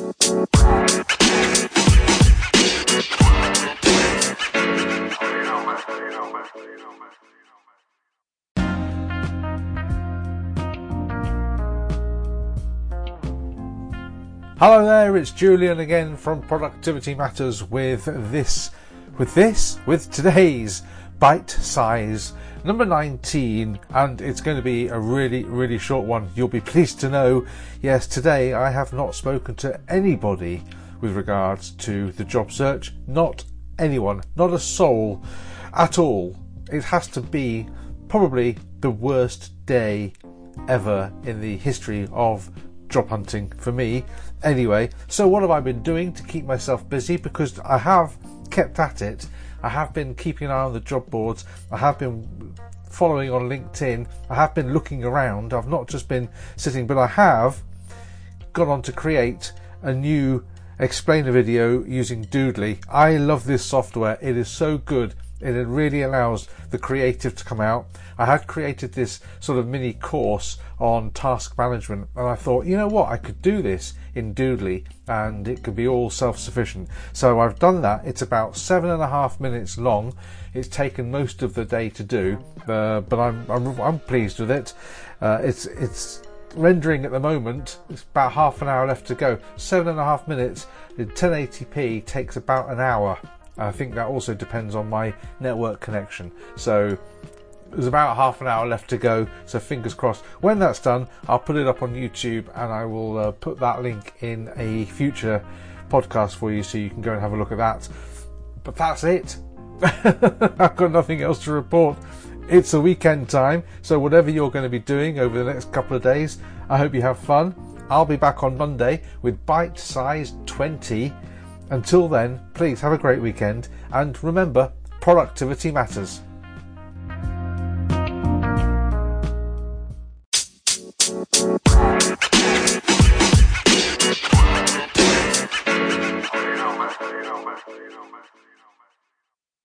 Hello there, it's Julian again from Productivity Matters with this, with this, with today's bite size number 19, and it's going to be a really, really short one. You'll be pleased to know, yes, today I have not spoken to anybody with regards to the job search. Not anyone, not a soul at all. It has to be probably the worst day ever in the history of job hunting for me. Anyway, so what have I been doing to keep myself busy? Because I have kept at it. I have been keeping an eye on the job boards. I have been following on LinkedIn. I have been looking around. I've not just been sitting, but I have gone on to create a new explainer video using Doodly. I love this software. It is so good it really allows the creative to come out. I had created this sort of mini course on task management, and I thought, you know what, I could do this in Doodly and it could be all self sufficient. So I've done that. It's about seven and a half minutes long. It's taken most of the day to do, uh, but I'm, I'm, I'm pleased with it. Uh, it's it's rendering at the moment. It's about half an hour left to go. Seven and a half minutes in 1080p takes about an hour. I think that also depends on my network connection. So there's about half an hour left to go, so fingers crossed. When that's done, I'll put it up on YouTube and I will uh, put that link in a future podcast for you so you can go and have a look at that. But that's it. I've got nothing else to report. It's a weekend time, so whatever you're going to be doing over the next couple of days, I hope you have fun. I'll be back on Monday with bite Size 20 until then, please have a great weekend and remember, productivity matters.